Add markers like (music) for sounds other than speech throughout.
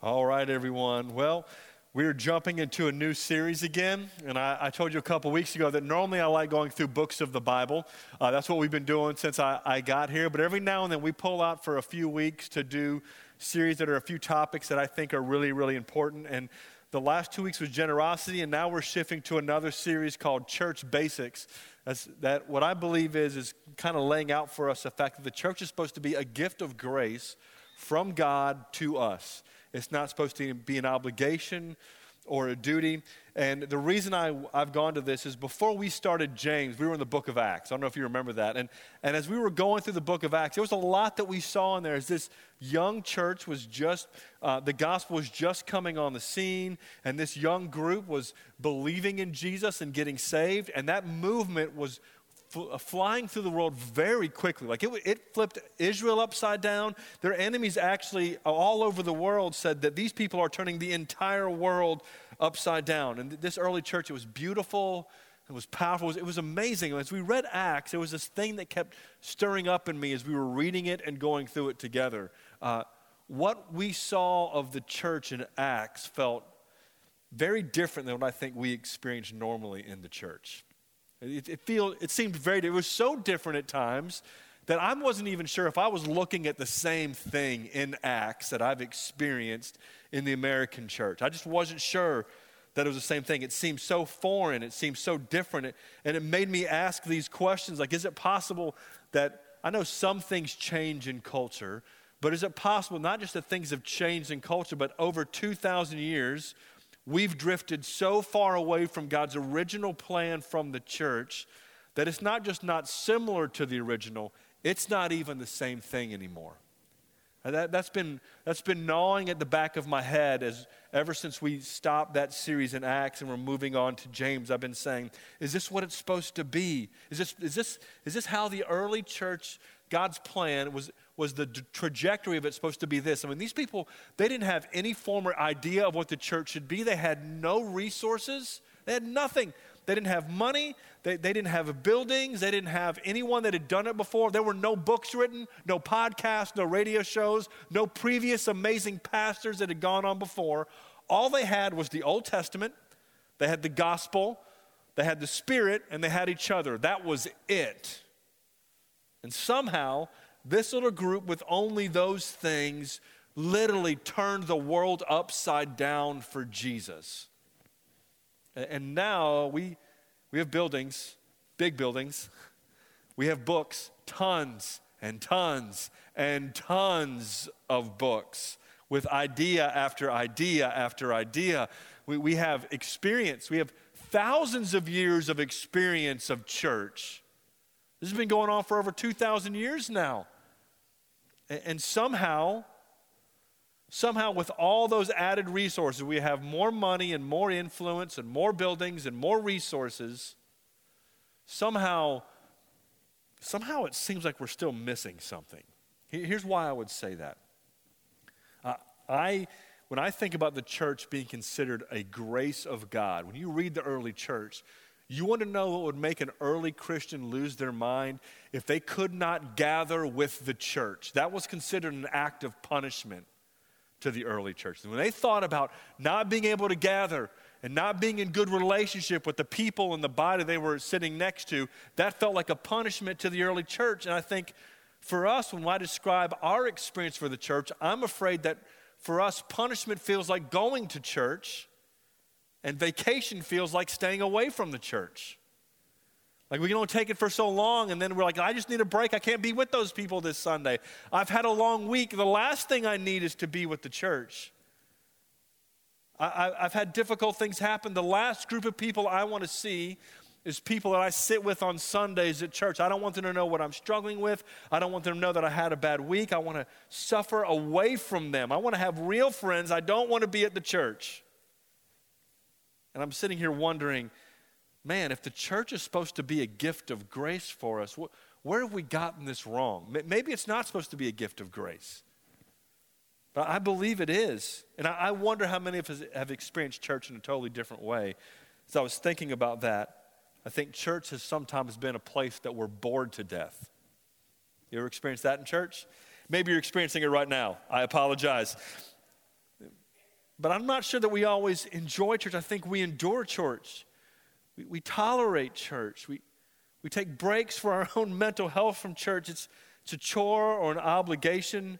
All right, everyone. Well, we're jumping into a new series again. And I, I told you a couple weeks ago that normally I like going through books of the Bible. Uh, that's what we've been doing since I, I got here. But every now and then we pull out for a few weeks to do series that are a few topics that I think are really, really important. And the last two weeks was generosity, and now we're shifting to another series called Church Basics. That's, that what I believe is is kind of laying out for us the fact that the church is supposed to be a gift of grace from God to us. It's not supposed to be an obligation or a duty. And the reason I, I've gone to this is before we started James, we were in the book of Acts. I don't know if you remember that. And, and as we were going through the book of Acts, there was a lot that we saw in there as this young church was just, uh, the gospel was just coming on the scene, and this young group was believing in Jesus and getting saved. And that movement was uh, flying through the world very quickly. Like it, it flipped Israel upside down. Their enemies actually all over the world said that these people are turning the entire world upside down. And this early church, it was beautiful. It was powerful. It was, it was amazing. As we read Acts, there was this thing that kept stirring up in me as we were reading it and going through it together. Uh, what we saw of the church in Acts felt very different than what I think we experience normally in the church. It, it, feel, it seemed very, it was so different at times that I wasn't even sure if I was looking at the same thing in Acts that I've experienced in the American church. I just wasn't sure that it was the same thing. It seemed so foreign, it seemed so different, and it made me ask these questions like, is it possible that I know some things change in culture, but is it possible not just that things have changed in culture, but over 2,000 years, we've drifted so far away from God's original plan from the church that it's not just not similar to the original, it's not even the same thing anymore. That, has been, that's been gnawing at the back of my head as ever since we stopped that series in Acts and we're moving on to James. I've been saying, is this what it's supposed to be? Is this, is this, is this how the early church, God's plan was, was the d- trajectory of it supposed to be this. I mean, these people, they didn't have any former idea of what the church should be. They had no resources, they had nothing. They didn't have money, they, they didn't have buildings, they didn't have anyone that had done it before. There were no books written, no podcasts, no radio shows, no previous amazing pastors that had gone on before. All they had was the Old Testament, they had the gospel, they had the Spirit, and they had each other. That was it. And somehow, this little group with only those things literally turned the world upside down for Jesus. And now we, we have buildings, big buildings. We have books, tons and tons and tons of books with idea after idea after idea. We, we have experience. We have thousands of years of experience of church. This has been going on for over 2,000 years now. And somehow, somehow, with all those added resources, we have more money and more influence and more buildings and more resources. Somehow, somehow it seems like we're still missing something. Here's why I would say that. Uh, I, when I think about the church being considered a grace of God, when you read the early church, you want to know what would make an early Christian lose their mind? If they could not gather with the church. That was considered an act of punishment to the early church. And when they thought about not being able to gather and not being in good relationship with the people in the body they were sitting next to, that felt like a punishment to the early church. And I think for us, when I describe our experience for the church, I'm afraid that for us, punishment feels like going to church and vacation feels like staying away from the church. Like we can only take it for so long, and then we're like, I just need a break. I can't be with those people this Sunday. I've had a long week. The last thing I need is to be with the church. I, have had difficult things happen. The last group of people I want to see is people that I sit with on Sundays at church. I don't want them to know what I'm struggling with. I don't want them to know that I had a bad week. I want to suffer away from them. I want to have real friends. I don't want to be at the church. And I'm sitting here wondering, man, if the church is supposed to be a gift of grace for us, wh- where have we gotten this wrong? Maybe it's not supposed to be a gift of grace. But I believe it is. And I, I wonder how many of us have experienced church in a totally different way. As I was thinking about that, I think church has sometimes been a place that we're bored to death. You ever experienced that in church? Maybe you're experiencing it right now. I apologize But I'm not sure that we always enjoy church. I think we endure church. We, we tolerate church. We, we take breaks for our (laughs) own mental health from church. It's, it's a chore or an obligation.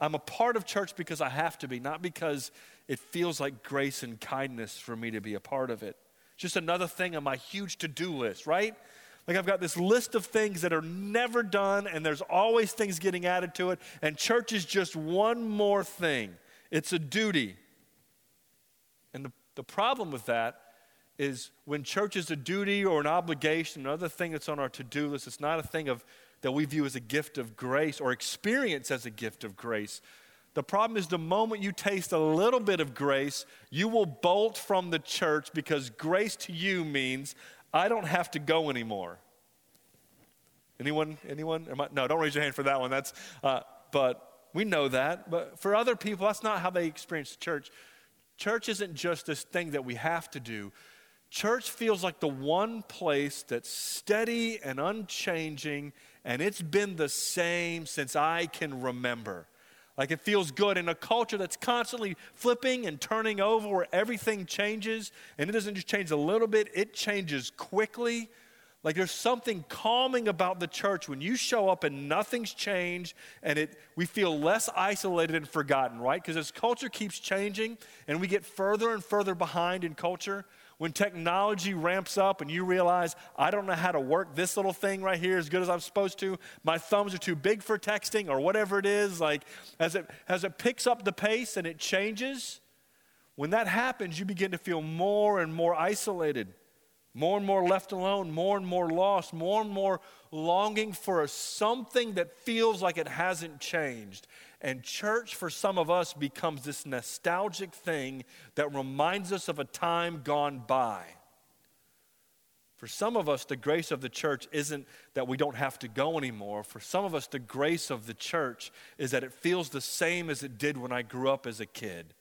I'm a part of church because I have to be, not because it feels like grace and kindness for me to be a part of it. Just another thing on my huge to do list, right? Like I've got this list of things that are never done, and there's always things getting added to it, and church is just one more thing. It's a duty. The, the problem with that is when church is a duty or an obligation, another thing that's on our to do list, it's not a thing of that we view as a gift of grace or experience as a gift of grace. The problem is the moment you taste a little bit of grace, you will bolt from the church because grace to you means I don't have to go anymore. Anyone? Anyone? I, no, don't raise your hand for that one. That's, uh, but we know that. But for other people, that's not how they experience church. Church isn't just this thing that we have to do. Church feels like the one place that's steady and unchanging, and it's been the same since I can remember. Like it feels good in a culture that's constantly flipping and turning over where everything changes, and it doesn't just change a little bit, it changes quickly. Like there's something calming about the church when you show up and nothing's changed and it we feel less isolated and forgotten, right? Because as culture keeps changing and we get further and further behind in culture, when technology ramps up and you realize, I don't know how to work this little thing right here as good as I'm supposed to, my thumbs are too big for texting or whatever it is, like as it, as it picks up the pace and it changes, when that happens, you begin to feel more and more isolated more and more left alone, more and more lost, more and more longing for something that feels like it hasn't changed. And church, for some of us, becomes this nostalgic thing that reminds us of a time gone by. For some of us, the grace of the church isn't that we don't have to go anymore. For some of us, the grace of the church is that it feels the same as it did when I grew up as a kid.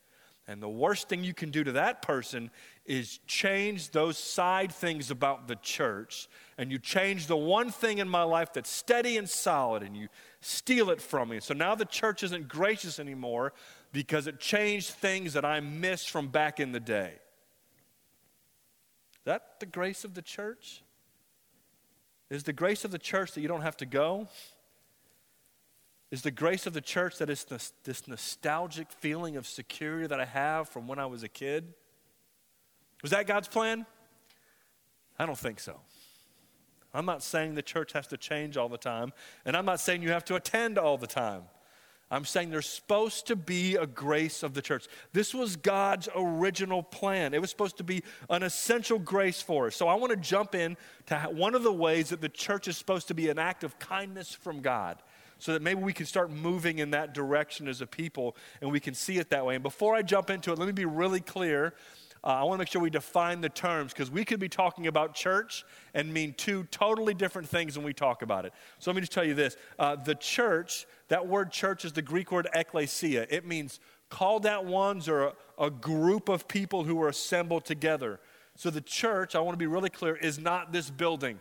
And the worst thing you can do to that person is change those side things about the church. And you change the one thing in my life that's steady and solid, and you steal it from me. So now the church isn't gracious anymore because it changed things that I missed from back in the day. Is that the grace of the church? Is the grace of the church that you don't have to go? Is the grace of the church that is this, this nostalgic feeling of security that I have from when I was a kid? Was that God's plan? I don't think so. I'm not saying the church has to change all the time, and I'm not saying you have to attend all the time. I'm saying there's supposed to be a grace of the church. This was God's original plan. It was supposed to be an essential grace for us. So I want to jump in to one of the ways that the church is supposed to be an act of kindness from God so that maybe we can start moving in that direction as a people and we can see it that way. And before I jump into it, let me be really clear. Uh, I want to make sure we define the terms because we could be talking about church and mean two totally different things when we talk about it. So let me just tell you this uh, the church, that word church is the Greek word ekklesia. It means called out ones or a, a group of people who are assembled together. So the church, I want to be really clear, is not this building.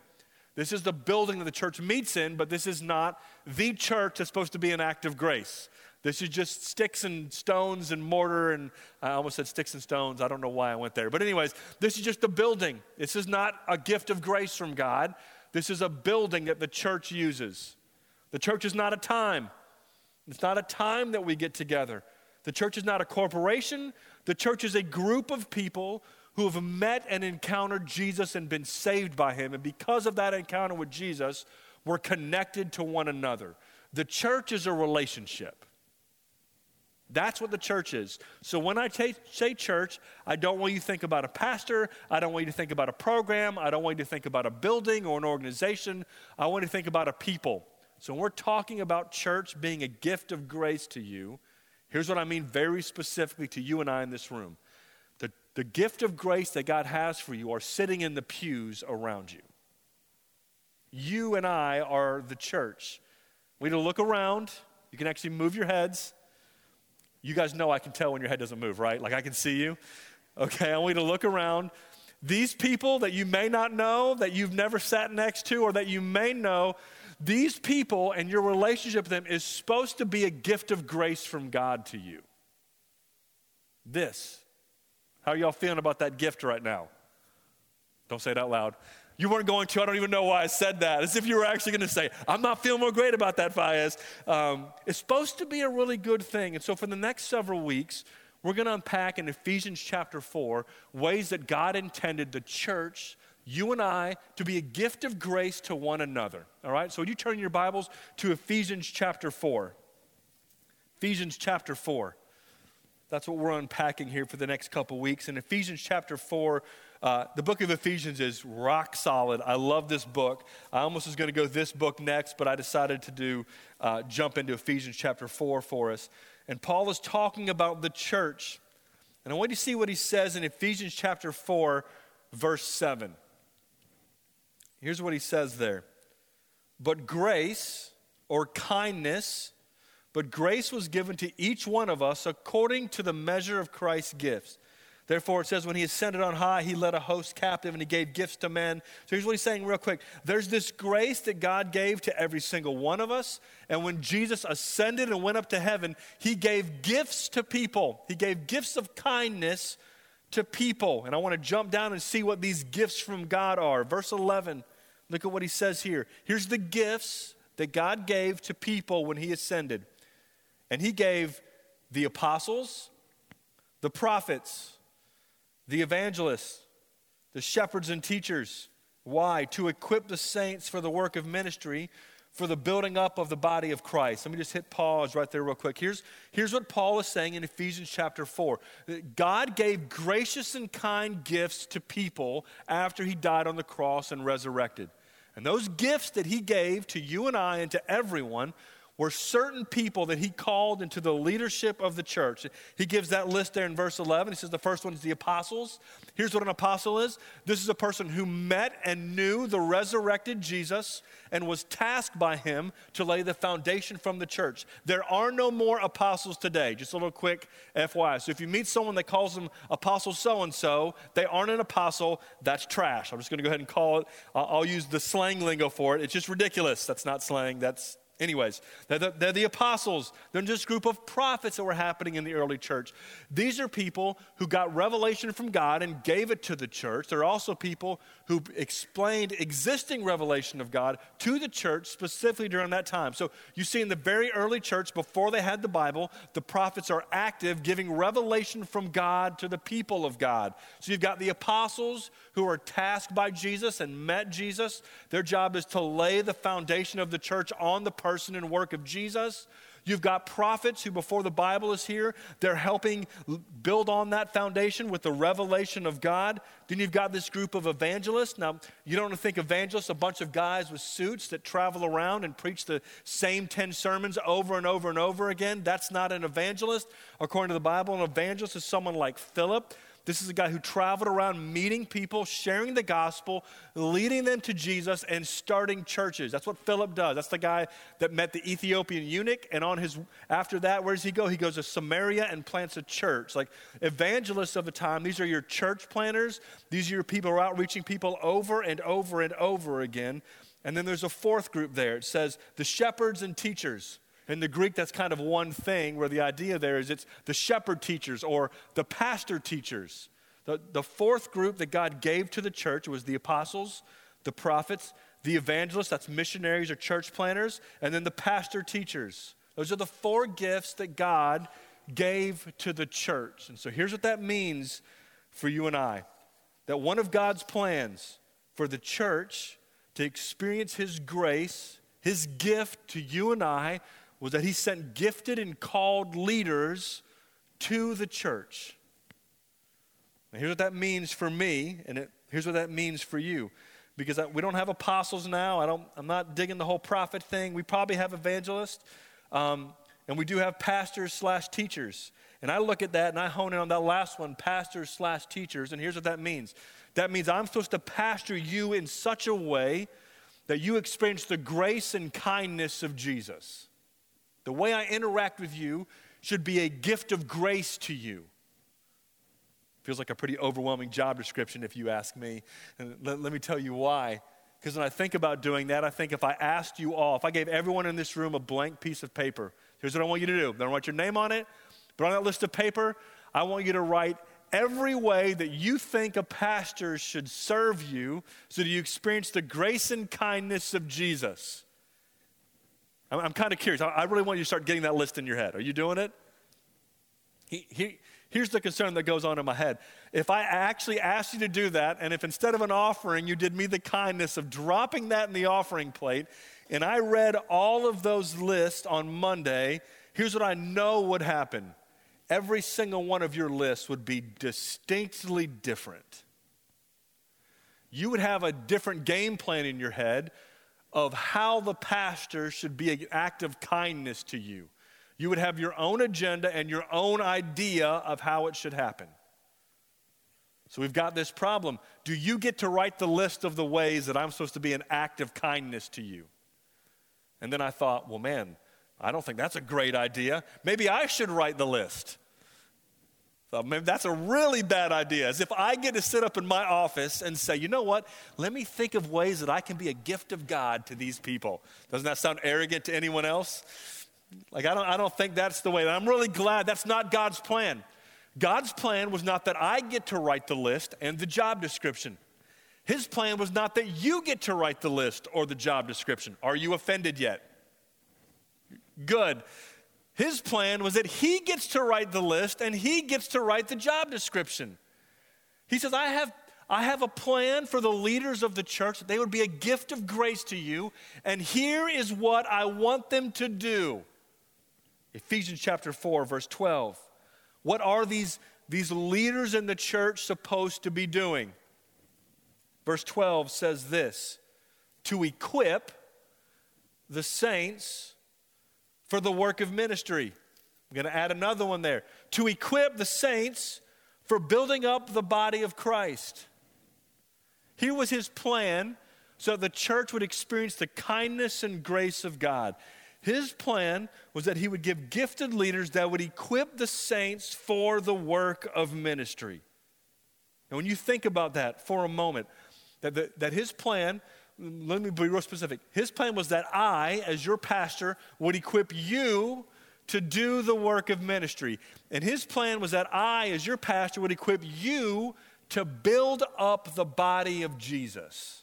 This is the building that the church meets in, but this is not the church that's supposed to be an act of grace. This is just sticks and stones and mortar, and I almost said sticks and stones. I don't know why I went there. But, anyways, this is just a building. This is not a gift of grace from God. This is a building that the church uses. The church is not a time, it's not a time that we get together. The church is not a corporation, the church is a group of people who have met and encountered Jesus and been saved by him. And because of that encounter with Jesus, we're connected to one another. The church is a relationship. That's what the church is. So when I t- say church, I don't want you to think about a pastor. I don't want you to think about a program. I don't want you to think about a building or an organization. I want you to think about a people. So when we're talking about church being a gift of grace to you, here's what I mean very specifically to you and I in this room the gift of grace that God has for you are sitting in the pews around you. You and I are the church. We need to look around. You can actually move your heads. You guys know I can tell when your head doesn't move, right? Like I can see you. Okay, I want you to look around. These people that you may not know, that you've never sat next to, or that you may know, these people and your relationship with them is supposed to be a gift of grace from God to you. this. How y'all feeling about that gift right now? Don't say it out loud. You weren't going to. I don't even know why I said that. As if you were actually going to say, I'm not feeling more great about that, Fayez. Um, it's supposed to be a really good thing. And so for the next several weeks, we're going to unpack in Ephesians chapter 4 ways that God intended the church, you and I, to be a gift of grace to one another. All right? So you turn your Bibles to Ephesians chapter 4? Ephesians chapter 4. That's what we're unpacking here for the next couple weeks. In Ephesians chapter 4, uh, the book of Ephesians is rock solid. I love this book. I almost was going to go this book next, but I decided to do uh, jump into Ephesians chapter 4 for us. And Paul is talking about the church. And I want you to see what he says in Ephesians chapter 4, verse 7. Here's what he says there But grace or kindness, but grace was given to each one of us according to the measure of Christ's gifts. Therefore, it says, when he ascended on high, he led a host captive and he gave gifts to men. So here's what he's saying, real quick. There's this grace that God gave to every single one of us. And when Jesus ascended and went up to heaven, he gave gifts to people. He gave gifts of kindness to people. And I want to jump down and see what these gifts from God are. Verse 11, look at what he says here. Here's the gifts that God gave to people when he ascended. And he gave the apostles, the prophets, the evangelists, the shepherds and teachers. Why? To equip the saints for the work of ministry, for the building up of the body of Christ. Let me just hit pause right there, real quick. Here's, here's what Paul is saying in Ephesians chapter 4 God gave gracious and kind gifts to people after he died on the cross and resurrected. And those gifts that he gave to you and I and to everyone were certain people that he called into the leadership of the church. He gives that list there in verse 11. He says the first one is the apostles. Here's what an apostle is this is a person who met and knew the resurrected Jesus and was tasked by him to lay the foundation from the church. There are no more apostles today. Just a little quick FYI. So if you meet someone that calls them apostle so and so, they aren't an apostle. That's trash. I'm just going to go ahead and call it. I'll use the slang lingo for it. It's just ridiculous. That's not slang. That's Anyways, they're the, they're the, apostles. They're just a group of prophets that were happening in the early church. These are people who got revelation from God and gave it to the church. They're also people who explained existing revelation of God to the church specifically during that time. So you see in the very early church, before they had the Bible, the prophets are active giving revelation from God to the people of God. So you've got the apostles who are tasked by Jesus and met Jesus. Their job is to lay the foundation of the church on the person and work of Jesus. You've got prophets who, before the Bible is here, they're helping build on that foundation with the revelation of God. Then you've got this group of evangelists. Now, you don't think evangelists, a bunch of guys with suits that travel around and preach the same 10 sermons over and over and over again. That's not an evangelist. According to the Bible, an evangelist is someone like Philip this is a guy who traveled around meeting people, sharing the gospel, leading them to Jesus, and starting churches. That's what Philip does. That's the guy that met the Ethiopian eunuch. And on his after that, where does he go? He goes to Samaria and plants a church. Like evangelists of the time, these are your church planters. These are your people who are out reaching people over and over and over again. And then there's a fourth group there. It says the shepherds and teachers. In the Greek, that's kind of one thing where the idea there is it's the shepherd teachers or the pastor teachers. The, the fourth group that God gave to the church was the apostles, the prophets, the evangelists, that's missionaries or church planners, and then the pastor teachers. Those are the four gifts that God gave to the church. And so here's what that means for you and I that one of God's plans for the church to experience His grace, His gift to you and I, was that he sent gifted and called leaders to the church. Now, here's what that means for me, and it, here's what that means for you. Because I, we don't have apostles now. I don't, I'm not digging the whole prophet thing. We probably have evangelists, um, and we do have pastors slash teachers. And I look at that and I hone in on that last one, pastors slash teachers. And here's what that means that means I'm supposed to pastor you in such a way that you experience the grace and kindness of Jesus. The way I interact with you should be a gift of grace to you. Feels like a pretty overwhelming job description, if you ask me. And let, let me tell you why. Because when I think about doing that, I think if I asked you all, if I gave everyone in this room a blank piece of paper, here's what I want you to do. I don't want your name on it, but on that list of paper, I want you to write every way that you think a pastor should serve you so that you experience the grace and kindness of Jesus. I'm, I'm kind of curious. I, I, really want you to start getting that list in your head. Are you doing it? He, he, here's the concern that goes on in my head. If I actually asked you to do that, and if instead of an offering, you did me the kindness of dropping that in the offering plate, and I read all of those lists on Monday, here's what I know would happen every single one of your lists would be distinctly different. You would have a different game plan in your head of how the pastor should be an act of kindness to you. You would have your own agenda and your own idea of how it should happen. So we've got this problem. Do you get to write the list of the ways that I'm supposed to be an act of kindness to you? And then I thought, well, man, I don't think that's a great idea. Maybe I should write the list. That's a really bad idea. As if I get to sit up in my office and say, you know what? Let me think of ways that I can be a gift of God to these people. Doesn't that sound arrogant to anyone else? Like, I don't, I don't think that's the way. I'm really glad that's not God's plan. God's plan was not that I get to write the list and the job description. His plan was not that you get to write the list or the job description. Are you offended yet? Good. His plan was that he gets to write the list and he gets to write the job description. He says, I have, I have a plan for the leaders of the church they would be a gift of grace to you, and here is what I want them to do. Ephesians chapter 4, verse 12. What are these, these leaders in the church supposed to be doing? Verse 12 says this to equip the saints for the work of ministry. I'm going to add another one there to equip the saints for building up the body of Christ. Here was his plan so the church would experience the kindness and grace of God. His plan was that he would give gifted leaders that would equip the saints for the work of ministry. And when you think about that for a moment, that, the, that his plan let me be real specific. His plan was that I, as your pastor, would equip you to do the work of ministry. And his plan was that I, as your pastor, would equip you to build up the body of Jesus.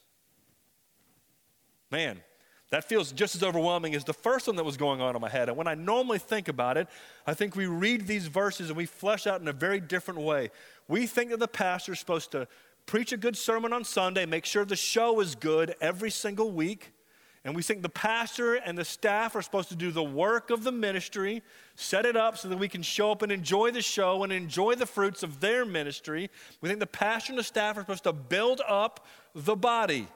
Man, that feels just as overwhelming as the first one that was going on in my head. And when I normally think about it, I think we read these verses and we flesh out in a very different way. We think that the pastor is supposed to preach a good sermon on Sunday, make sure the show is good every single week. And we think the pastor and the staff are supposed to do the work of the ministry, set it up so that we can show up and enjoy the show and enjoy the fruits of their ministry. We think the pastor and the staff are supposed to build up the body.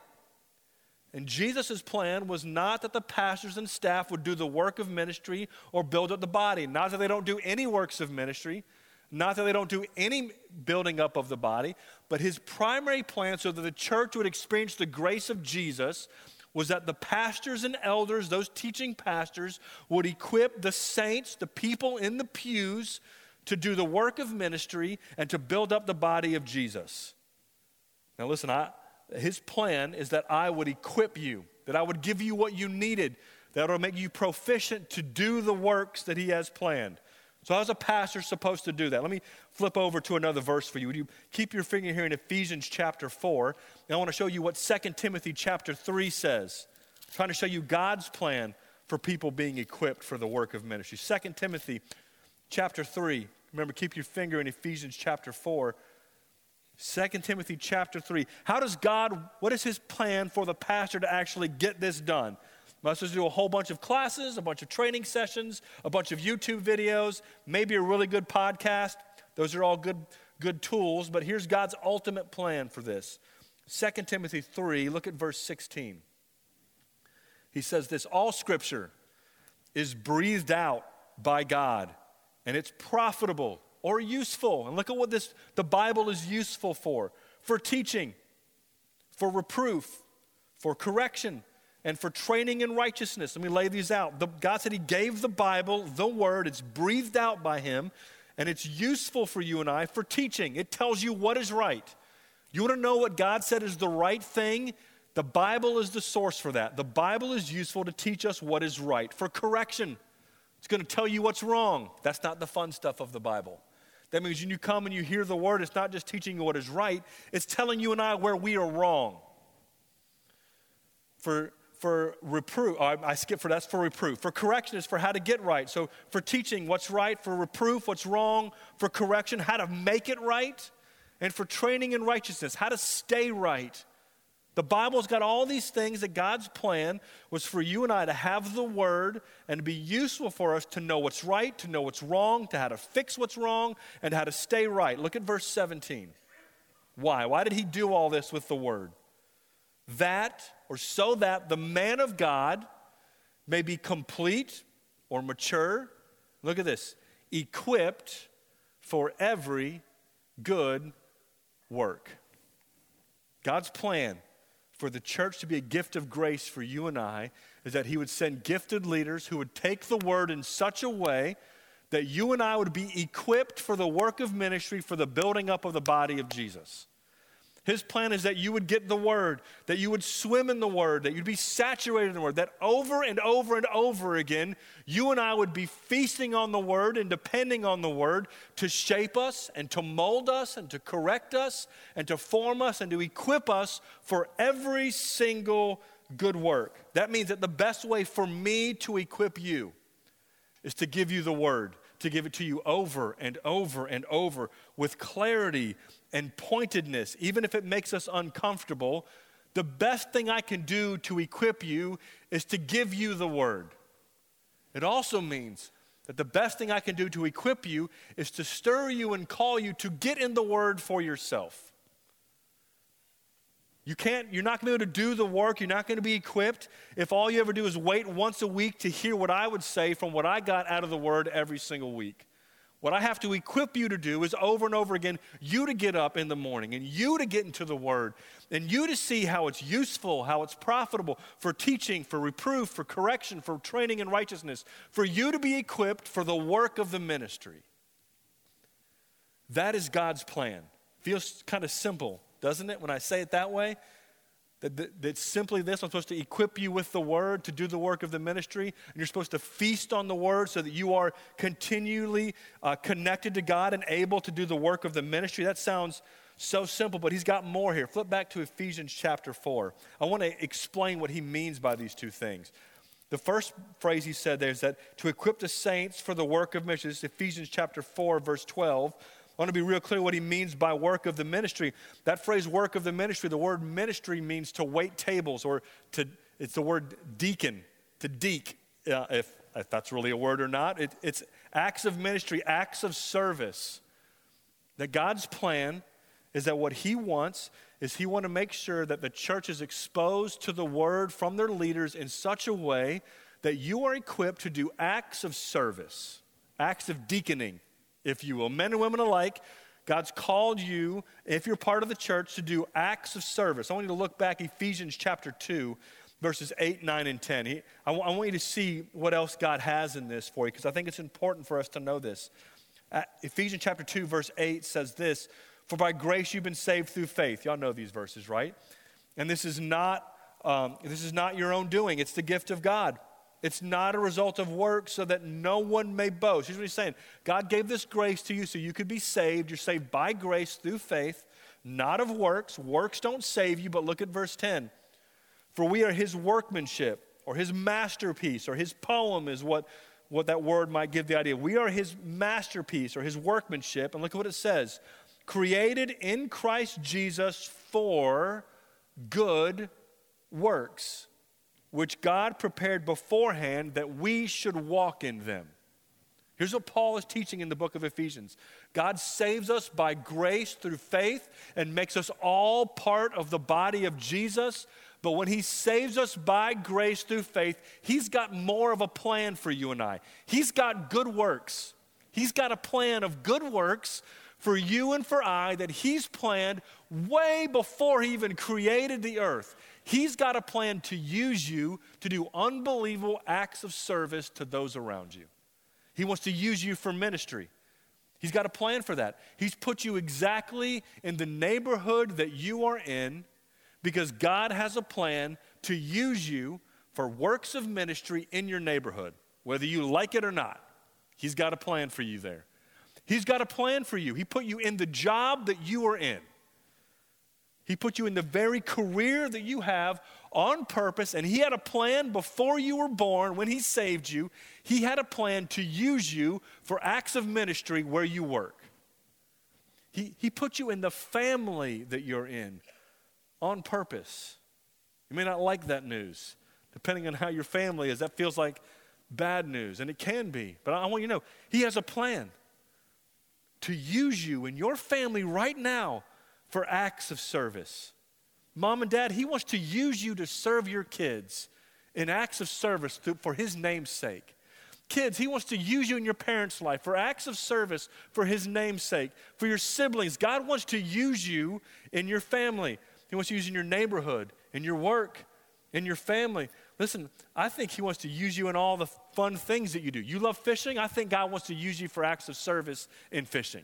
And Jesus' plan was not that the pastors and staff would do the work of ministry or build up the body. Not that they don't do any works of ministry, not that they don't do any building up of the body, but his primary plan so that the church would experience the grace of Jesus was that the pastors and elders, those teaching pastors, would equip the saints, the people in the pews, to do the work of ministry and to build up the body of Jesus. Now, listen, I, his plan is that I would equip you, that I would give you what you needed, that will make you proficient to do the works that he has planned. So, how's a pastor supposed to do that? Let me flip over to another verse for you. Would you keep your finger here in Ephesians chapter 4? And I want to show you what 2 Timothy chapter 3 says. I'm trying to show you God's plan for people being equipped for the work of ministry. 2 Timothy chapter 3. Remember, keep your finger in Ephesians chapter 4. 2 Timothy chapter 3. How does God, what is his plan for the pastor to actually get this done? Must just do a whole bunch of classes, a bunch of training sessions, a bunch of YouTube videos, maybe a really good podcast. Those are all good, good tools, but here's God's ultimate plan for this. 2 Timothy 3, look at verse 16. He says this All scripture is breathed out by God, and it's profitable or useful. And look at what this the Bible is useful for for teaching, for reproof, for correction and for training in righteousness. Let me lay these out. The, God said He gave the Bible, the Word, it's breathed out by Him, and it's useful for you and I for teaching. It tells you what is right. You want to know what God said is the right thing? The Bible is the source for that. The Bible is useful to teach us what is right, for correction. It's going to tell you what's wrong. That's not the fun stuff of the Bible. That means when you come and you hear the word, it's not just teaching you what is right, it's telling you and I where we are wrong. For for reproof, oh, I skip for that's for reproof. For correction is for how to get right. So for teaching what's right, for reproof, what's wrong, for correction, how to make it right, and for training in righteousness, how to stay right. The Bible's got all these things that God's plan was for you and I to have the Word and be useful for us to know what's right, to know what's wrong, to how to fix what's wrong, and how to stay right. Look at verse 17. Why? Why did he do all this with the Word? That, or so that the man of God may be complete or mature. Look at this equipped for every good work. God's plan for the church to be a gift of grace for you and I is that He would send gifted leaders who would take the word in such a way that you and I would be equipped for the work of ministry for the building up of the body of Jesus. His plan is that you would get the word, that you would swim in the word, that you'd be saturated in the word, that over and over and over again, you and I would be feasting on the word and depending on the word to shape us and to mold us and to correct us and to form us and to equip us for every single good work. That means that the best way for me to equip you is to give you the word to give it to you over and over and over with clarity and pointedness, even if it makes us uncomfortable. The best thing I can do to equip you is to give you the word. It also means that the best thing I can do to equip you is to stir you and call you to get in the word for yourself. You can't, you're not going to be able to do the work. You're not going to be equipped if all you ever do is wait once a week to hear what I would say from what I got out of the Word every single week. What I have to equip you to do is over and over again, you to get up in the morning and you to get into the Word and you to see how it's useful, how it's profitable for teaching, for reproof, for correction, for training in righteousness, for you to be equipped for the work of the ministry. That is God's plan. Feels kind of simple doesn't it, when I say it that way? That, that, that, simply this I'm supposed to equip you with the word to do the work of the ministry, and you're supposed to feast on the word so that you are continually uh, connected to God and able to do the work of the ministry. That sounds so simple, but he's got more here. Flip back to Ephesians chapter 4. I want to explain what he means by these two things. The first phrase he said there is that to equip the saints for the work of mission. This is Ephesians chapter 4, verse 12. I want to be real clear what he means by work of the ministry. That phrase, work of the ministry, the word ministry means to wait tables or to, it's the word deacon, to deek, uh, if, if that's really a word or not. It, it's acts of ministry, acts of service. That God's plan is that what he wants is he want to make sure that the church is exposed to the word from their leaders in such a way that you are equipped to do acts of service, acts of deaconing if you will. Men and women alike, God's called you, if you're part of the church, to do acts of service. I want you to look back Ephesians chapter 2, verses 8, 9, and 10. He, I, w- I want you to see what else God has in this for you, because I think it's important for us to know this. Ephesians chapter 2, verse 8 says this For by grace you've been saved through faith. Y'all know these verses, right? And this is not. Um, this is not your own doing, it's the gift of God. It's not a result of work so that no one may boast. Here's what he's saying God gave this grace to you so you could be saved. You're saved by grace through faith, not of works. Works don't save you, but look at verse 10. For we are his workmanship, or his masterpiece, or his poem is what, what that word might give the idea. We are his masterpiece, or his workmanship. And look at what it says created in Christ Jesus for good works which God prepared beforehand that we should walk in them. Here's what Paul is teaching in the book of Ephesians God saves us by grace through faith and makes us all part of the body of Jesus. But when he saves us by grace through faith, he's got more of a plan for you and I. He's got good works. He's got a plan of good works for you and for I that he's planned way before he even created the earth. He's got a plan to use you to do unbelievable acts of service to those around you. He wants to use you for ministry. He's got a plan for that. He's put you exactly in the neighborhood that you are in because God has a plan to use you for works of ministry in your neighborhood, whether you like it or not. He's got a plan for you there. He's got a plan for you. He put you in the job that you are in. He put you in the very career that you have on purpose, and He had a plan before you were born when He saved you. He had a plan to use you for acts of ministry where you work. He, he put you in the family that you're in on purpose. You may not like that news. Depending on how your family is, that feels like bad news, and it can be. But I want you to know He has a plan to use you and your family right now for acts of service. Mom and dad, He wants to use you to serve your kids in acts of service for His name's sake. Kids, He wants to use you in your parents' life for acts of service for His name's sake. For your siblings, God wants to use you in your family. He wants to use you in your neighborhood, in your work, in your family. Listen, I think He wants to use you in all the fun things that you do. You love fishing? I think God wants to use you for acts of service in fishing.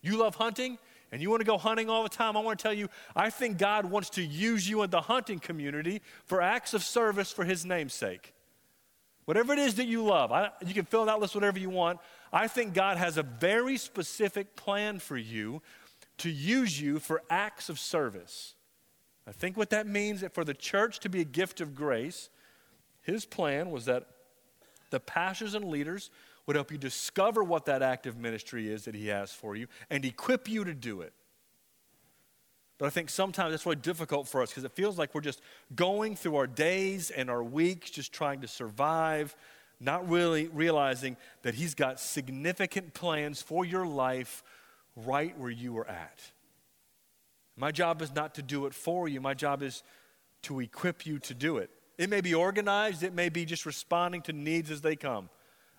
You love hunting? And you want to go hunting all the time, I want to tell you, I think God wants to use you in the hunting community for acts of service for His name's sake. Whatever it is that you love, I, you can fill that list whatever you want. I think God has a very specific plan for you to use you for acts of service. I think what that means that for the church to be a gift of grace, His plan was that the pastors and leaders would help you discover what that active ministry is that He has for you and equip you to do it. But I think sometimes that's really difficult for us because it feels like we're just going through our days and our weeks just trying to survive, not really realizing that He's got significant plans for your life right where you are at. My job is not to do it for you, my job is to equip you to do it. It may be organized, it may be just responding to needs as they come.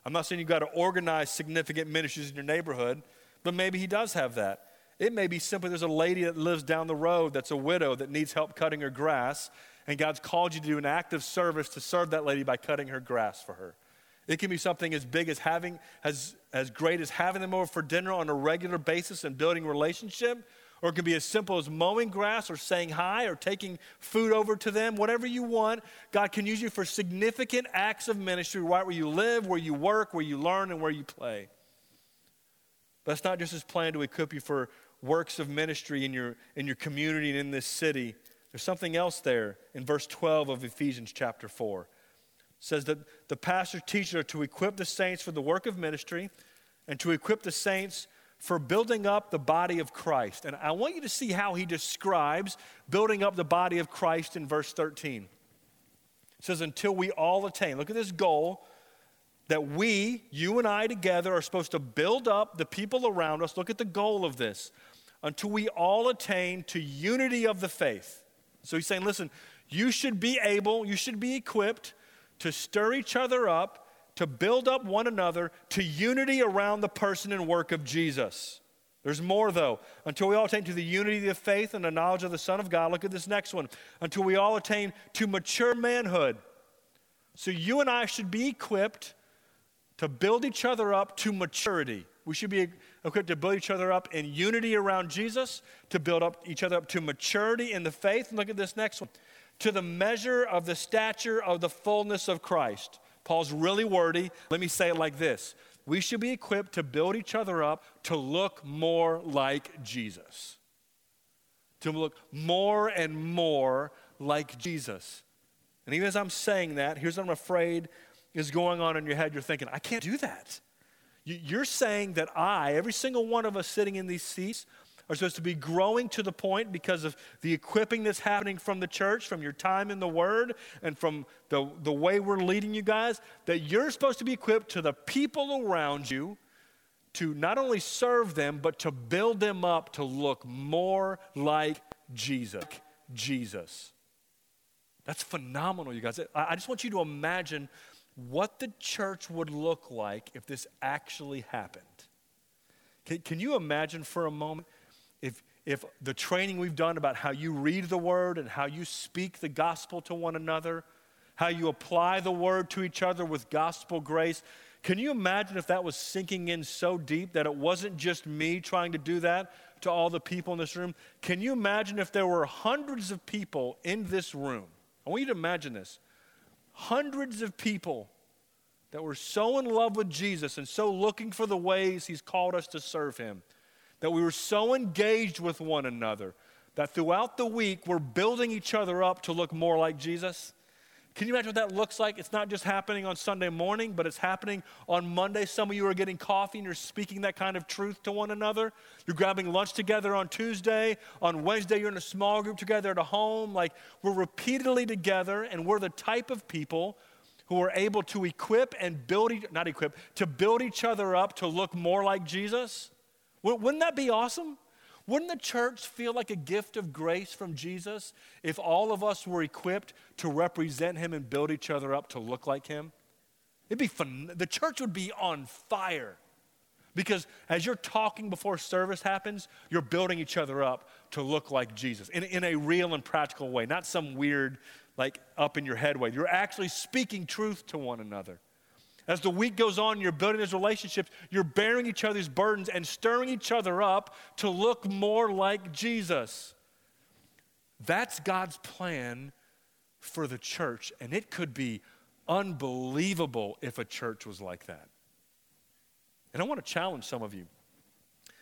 I'm not saying you've got to organize significant ministries in your neighborhood, but maybe he does have that. It may be simply there's a lady that lives down the road that's a widow that needs help cutting her grass, and God's called you to do an active service to serve that lady by cutting her grass for her. It can be something as big as having, as, as great as having them over for dinner on a regular basis and building relationship, or it can be as simple as mowing grass or saying hi or taking food over to them, whatever you want. God can use you for significant acts of ministry right where you live, where you work, where you learn, and where you play. But it's not just his plan to equip you for works of ministry in your, in your community and in this city. There's something else there in verse 12 of Ephesians chapter 4. It says that the pastor teachers are to equip the saints for the work of ministry and to equip the saints for building up the body of Christ. And I want you to see how he describes building up the body of Christ in verse 13. It says, Until we all attain. Look at this goal that we, you and I together, are supposed to build up the people around us. Look at the goal of this. Until we all attain to unity of the faith. So he's saying, listen, you should be able, you should be equipped to stir each other up to build up one another to unity around the person and work of Jesus. There's more, though. Until we all attain to the unity of faith and the knowledge of the Son of God. Look at this next one. Until we all attain to mature manhood. So you and I should be equipped to build each other up to maturity. We should be equipped to build each other up in unity around Jesus, to build up each other up to maturity in the faith. And look at this next one. To the measure of the stature of the fullness of Christ. Paul's really wordy. Let me say it like this We should be equipped to build each other up to look more like Jesus. To look more and more like Jesus. And even as I'm saying that, here's what I'm afraid is going on in your head. You're thinking, I can't do that. You're saying that I, every single one of us sitting in these seats, are supposed to be growing to the point because of the equipping that's happening from the church, from your time in the Word, and from the, the way we're leading you guys, that you're supposed to be equipped to the people around you to not only serve them, but to build them up to look more like Jesus. Jesus. That's phenomenal, you guys. I, just want you to imagine what the church would look like if this actually happened. Can, can you imagine for a moment if, if the training we've done about how you read the word and how you speak the gospel to one another, how you apply the word to each other with gospel grace, can you imagine if that was sinking in so deep that it wasn't just me trying to do that to all the people in this room? Can you imagine if there were hundreds of people in this room? I want you to imagine this hundreds of people that we're so in love with Jesus and so looking for the ways He's called us to serve Him, that we were so engaged with one another that throughout the week we're building each other up to look more like Jesus. Can you imagine what that looks like? It's not just happening on Sunday morning, but it's happening on Monday. Some of you are getting coffee and you're speaking that kind of truth to one another. You're grabbing lunch together on Tuesday. On Wednesday, you're in a small group together at a home. Like we're repeatedly together, and we're the type of people who are able to equip and build, not equip, to build each other up to look more like Jesus. Wouldn't that be awesome? Wouldn't the church feel like a gift of grace from Jesus if all of us were equipped to represent him and build each other up to look like him? It'd be fun. The church would be on fire. Because as you're talking before service happens, you're building each other up to look like Jesus in, in a real and practical way, not some weird, like up in your head way. You're actually speaking truth to one another. As the week goes on, you're building these relationships, you're bearing each other's burdens and stirring each other up to look more like Jesus. That's God's plan for the church, and it could be unbelievable if a church was like that. And I want to challenge some of you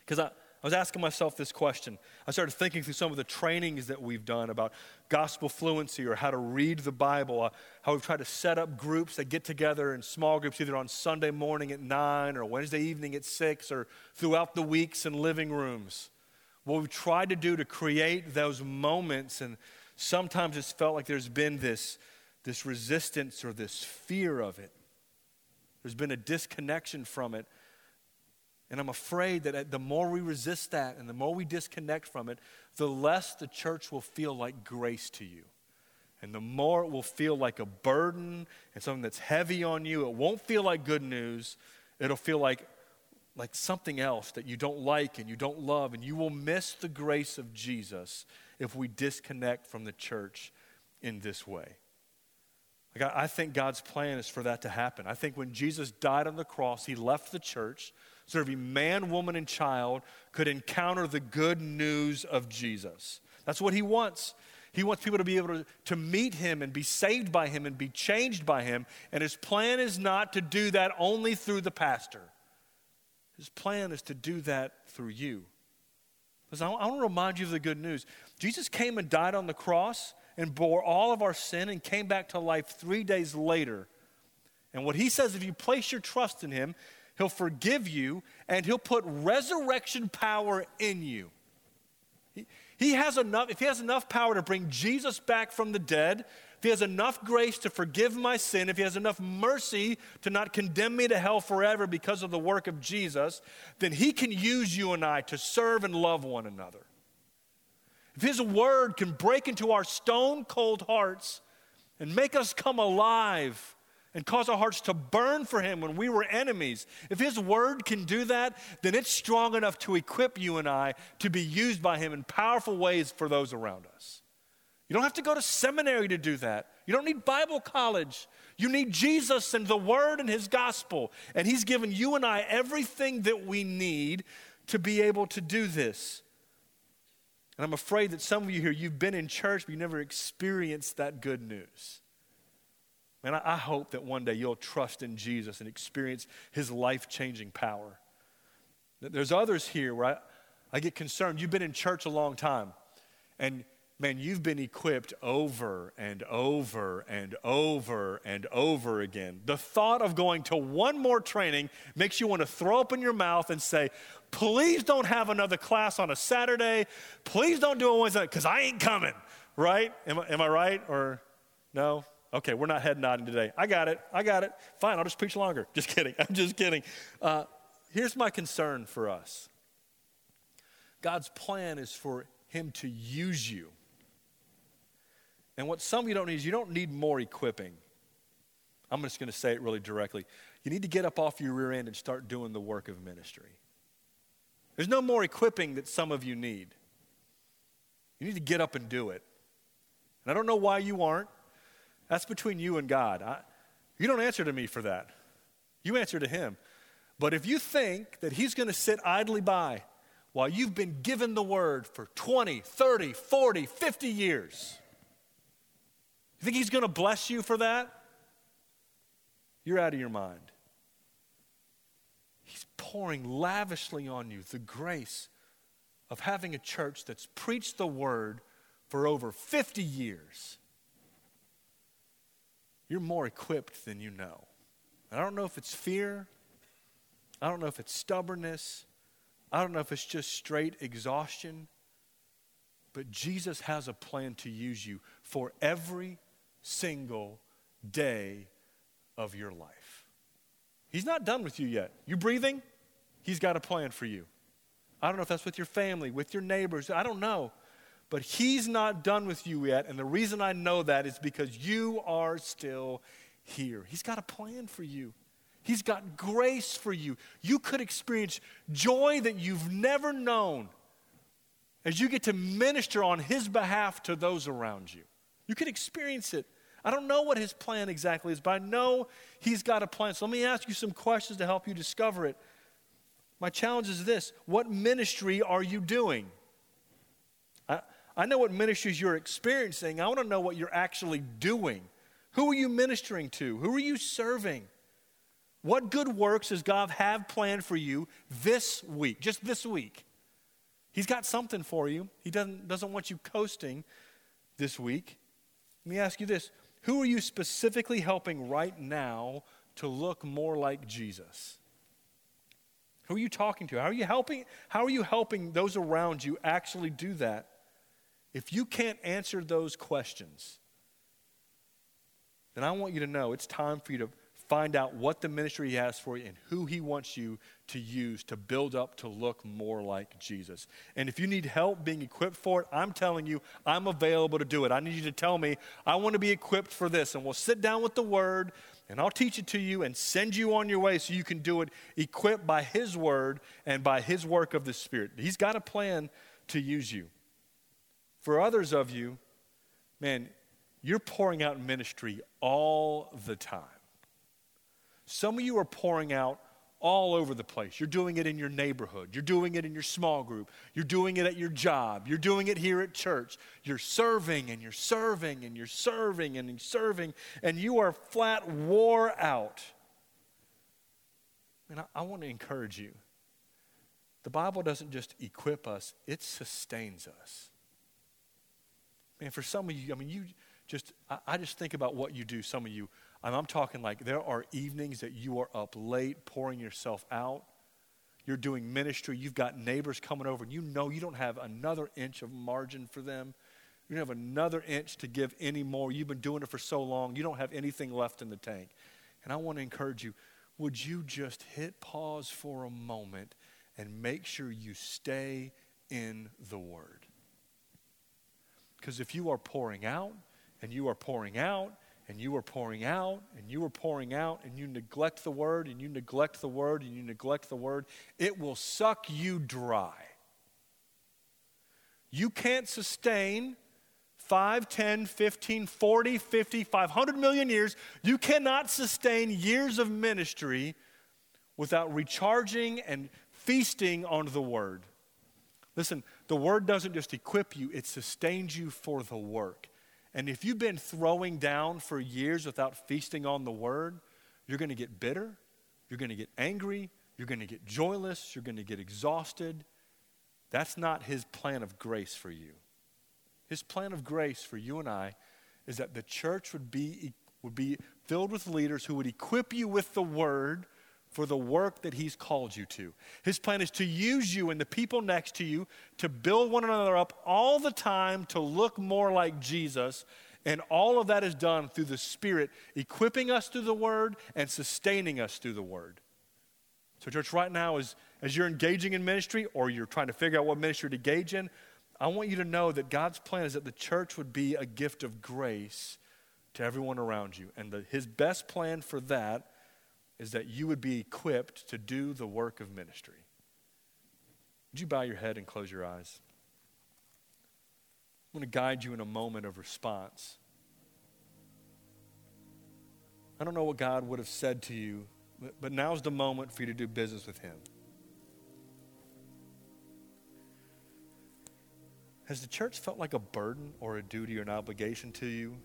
because I, I was asking myself this question. I started thinking through some of the trainings that we've done about gospel fluency or how to read the Bible, uh, how we've tried to set up groups that get together in small groups either on Sunday morning at 9 or Wednesday evening at 6 or throughout the weeks in living rooms. What we've tried to do to create those moments, and sometimes it's felt like there's been this, this resistance or this fear of it. There's been a disconnection from it and I'm afraid that the more we resist that and the more we disconnect from it, the less the church will feel like grace to you. And the more it will feel like a burden and something that's heavy on you. It won't feel like good news. It'll feel like, like something else that you don't like and you don't love. And you will miss the grace of Jesus if we disconnect from the church in this way. Like I, I think God's plan is for that to happen. I think when Jesus died on the cross, he left the church every man, woman, and child could encounter the good news of Jesus. That's what he wants. He wants people to be able to, to meet him and be saved by him and be changed by him. And his plan is not to do that only through the pastor, his plan is to do that through you. Listen, I want to remind you of the good news. Jesus came and died on the cross and bore all of our sin and came back to life three days later. And what he says, if you place your trust in him, He'll forgive you, and He'll put resurrection power in you. He, he has enough, if He has enough power to bring Jesus back from the dead, if He has enough grace to forgive my sin, if He has enough mercy to not condemn me to hell forever because of the work of Jesus, then He can use you and I to serve and love one another. If His word can break into our stone cold hearts and make us come alive and cause our hearts to burn for Him when we were enemies. If His Word can do that, then it's strong enough to equip you and I to be used by Him in powerful ways for those around us. You don't have to go to seminary to do that. You don't need Bible college. You need Jesus and the Word and His gospel. And He's given you and I everything that we need to be able to do this. And I'm afraid that some of you here, you've been in church, but you never experienced that good news. Man, I, hope that one day you'll trust in Jesus and experience his life changing power. There's others here where I, I get concerned. You've been in church a long time, and man, you've been equipped over and over and over and over again. The thought of going to one more training makes you want to throw open your mouth and say, Please don't have another class on a Saturday. Please don't do it Wednesday because I ain't coming, right? Am, am I right? Or no? Okay, we're not head nodding today. I got it. I got it. Fine, I'll just preach longer. (laughs) Just kidding. I'm just kidding. Uh, here's my concern for us God's plan is for Him to use you. And what some of you don't need is you don't need more equipping. I'm just going to say it really directly. You need to get up off your rear end and start doing the work of ministry. There's no more equipping that some of you need. You need to get up and do it. And I don't know why you aren't. That's between you and God. I, you don't answer to me for that. You answer to Him. But if you think that He's going to sit idly by while you've been given the word for 20, 30, 40, 50 years, you think He's going to bless you for that? you're out of your mind. He's pouring lavishly on you the grace of having a church that's preached the word for over 50 years. You're more equipped than you know. I don't know if it's fear. I don't know if it's stubbornness. I don't know if it's just straight exhaustion. But Jesus has a plan to use you for every single day of your life. He's not done with you yet. You breathing? He's got a plan for you. I don't know if that's with your family, with your neighbors. I don't know. But He's not done with you yet. And the reason I know that is because you are still here. He's got a plan for you. He's got grace for you. You could experience joy that you've never known as you get to minister on His behalf to those around you. You could experience it. I don't know what His plan exactly is, but I know He's got a plan. So let me ask you some questions to help you discover it. My challenge is this What ministry are you doing? I, know what ministries you're experiencing. I want to know what you're actually doing. Who are you ministering to? Who are you serving? What good works does God have planned for you this week, just this week? He's got something for you. He doesn't, doesn't want you coasting this week. Let me ask you this Who are you specifically helping right now to look more like Jesus? Who are you talking to? How are you helping? How are you helping those around you actually do that? If you can't answer those questions, then I want you to know it's time for you to find out what the ministry he has for you and who he wants you to use to build up to look more like Jesus. And if you need help being equipped for it, I'm telling you, I'm available to do it. I need you to tell me, I want to be equipped for this. And we'll sit down with the word and I'll teach it to you and send you on your way so you can do it equipped by His word and by His work of the Spirit. He's got a plan to use you. For others of you, man, you're pouring out ministry all the time. Some of you are pouring out all over the place. You're doing it in your neighborhood. You're doing it in your small group. You're doing it at your job. You're doing it here at church. You're serving and you're serving and you're serving and you're serving, and you are flat wore out. And I, I want to encourage you. The Bible doesn't just equip us, it sustains us. Man, for some of you, I mean, you just, I, I just think about what you do, some of you and I'm talking like there are evenings that you are up late pouring yourself out. You're doing ministry. You've got neighbors coming over, and you know you don't have another inch of margin for them. You don't have another inch to give anymore. You've been doing it for so long, you don't have anything left in the tank. And I want to encourage you would you just hit pause for a moment and make sure you stay in the Word? Because if you are pouring out and you are pouring out and you are pouring out and you are pouring out and you neglect the word and you neglect the word and you neglect the word, it will suck you dry. You can't sustain 5, 10, 15, 40, 50, 500 million years. You cannot sustain years of ministry without recharging and feasting on the word. Listen, the word doesn't just equip you, it sustains you for the work. And if you've been throwing down for years without feasting on the word, you're going to get bitter, you're going to get angry, you're going to get joyless, you're going to get exhausted. That's not his plan of grace for you. His plan of grace for you and I is that the church would be, would be filled with leaders who would equip you with the word for the work that He's called you to. His plan is to use you and the people next to you to build one another up all the time to look more like Jesus. And all of that is done through the Spirit, equipping us through the Word and sustaining us through the Word. So, church, right now, as, as you're engaging in ministry or you're trying to figure out what ministry to engage in, I want you to know that God's plan is that the church would be a gift of grace to everyone around you. And the, His best plan for that is that you would be equipped to do the work of ministry. Would you bow your head and close your eyes? I'm going to guide you in a moment of response. I don't know what God would have said to you, but now's the moment for you to do business with Him. Has the church felt like a burden or a duty or an obligation to you?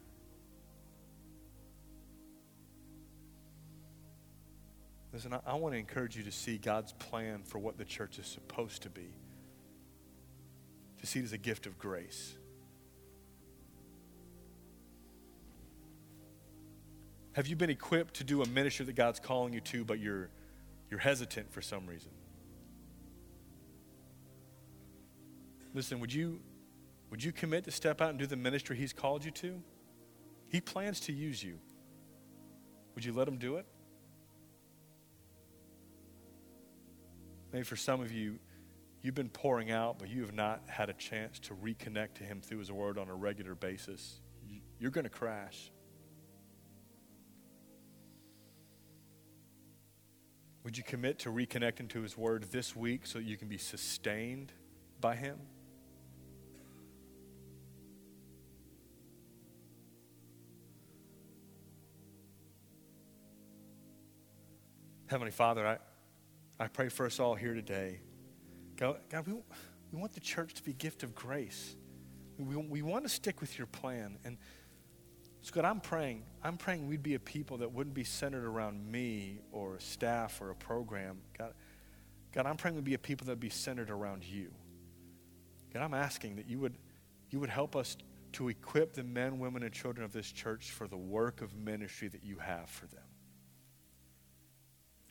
Listen, I, I want to encourage you to see God's plan for what the church is supposed to be, to see it as a gift of grace. Have you been equipped to do a ministry that God's calling you to, but you're, you're hesitant for some reason? Listen, would you, would you commit to step out and do the ministry He's called you to? He plans to use you. Would you let Him do it? Maybe for some of you, you've been pouring out, but you have not had a chance to reconnect to Him through His Word on a regular basis. You're going to crash. Would you commit to reconnecting to His Word this week so you can be sustained by Him? Heavenly Father, I, I pray for us all here today. God, we, we want the church to be gift of grace. We, we want to stick with your plan. And so, God, I'm praying. I'm praying we'd be a people that wouldn't be centered around me or staff or a program. God, God, I'm praying we'd be a people that would be centered around you. God, I'm asking that you would, you would help us to equip the men, women, and children of this church for the work of ministry that you have for them.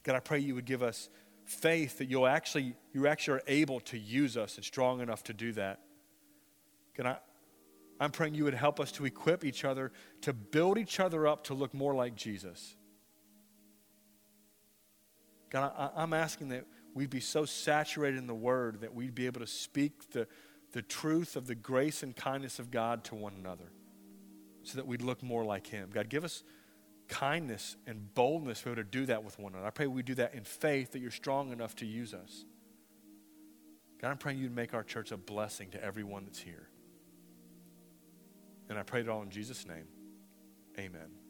God, I pray you would give us faith that you'll actually, you actually are able to use us and strong enough to do that. God, I, I'm praying you would help us to equip each other, to build each other up to look more like Jesus. God, I, I'm asking that we'd be so saturated in the Word that we'd be able to speak the, the truth of the grace and kindness of God to one another so that we'd look more like Him. God, give us kindness and boldness to be able to do that with one another. I pray we do that in faith that you're strong enough to use us. God, I'm praying you to make our church a blessing to everyone that's here. And I pray it all in Jesus' name. Amen.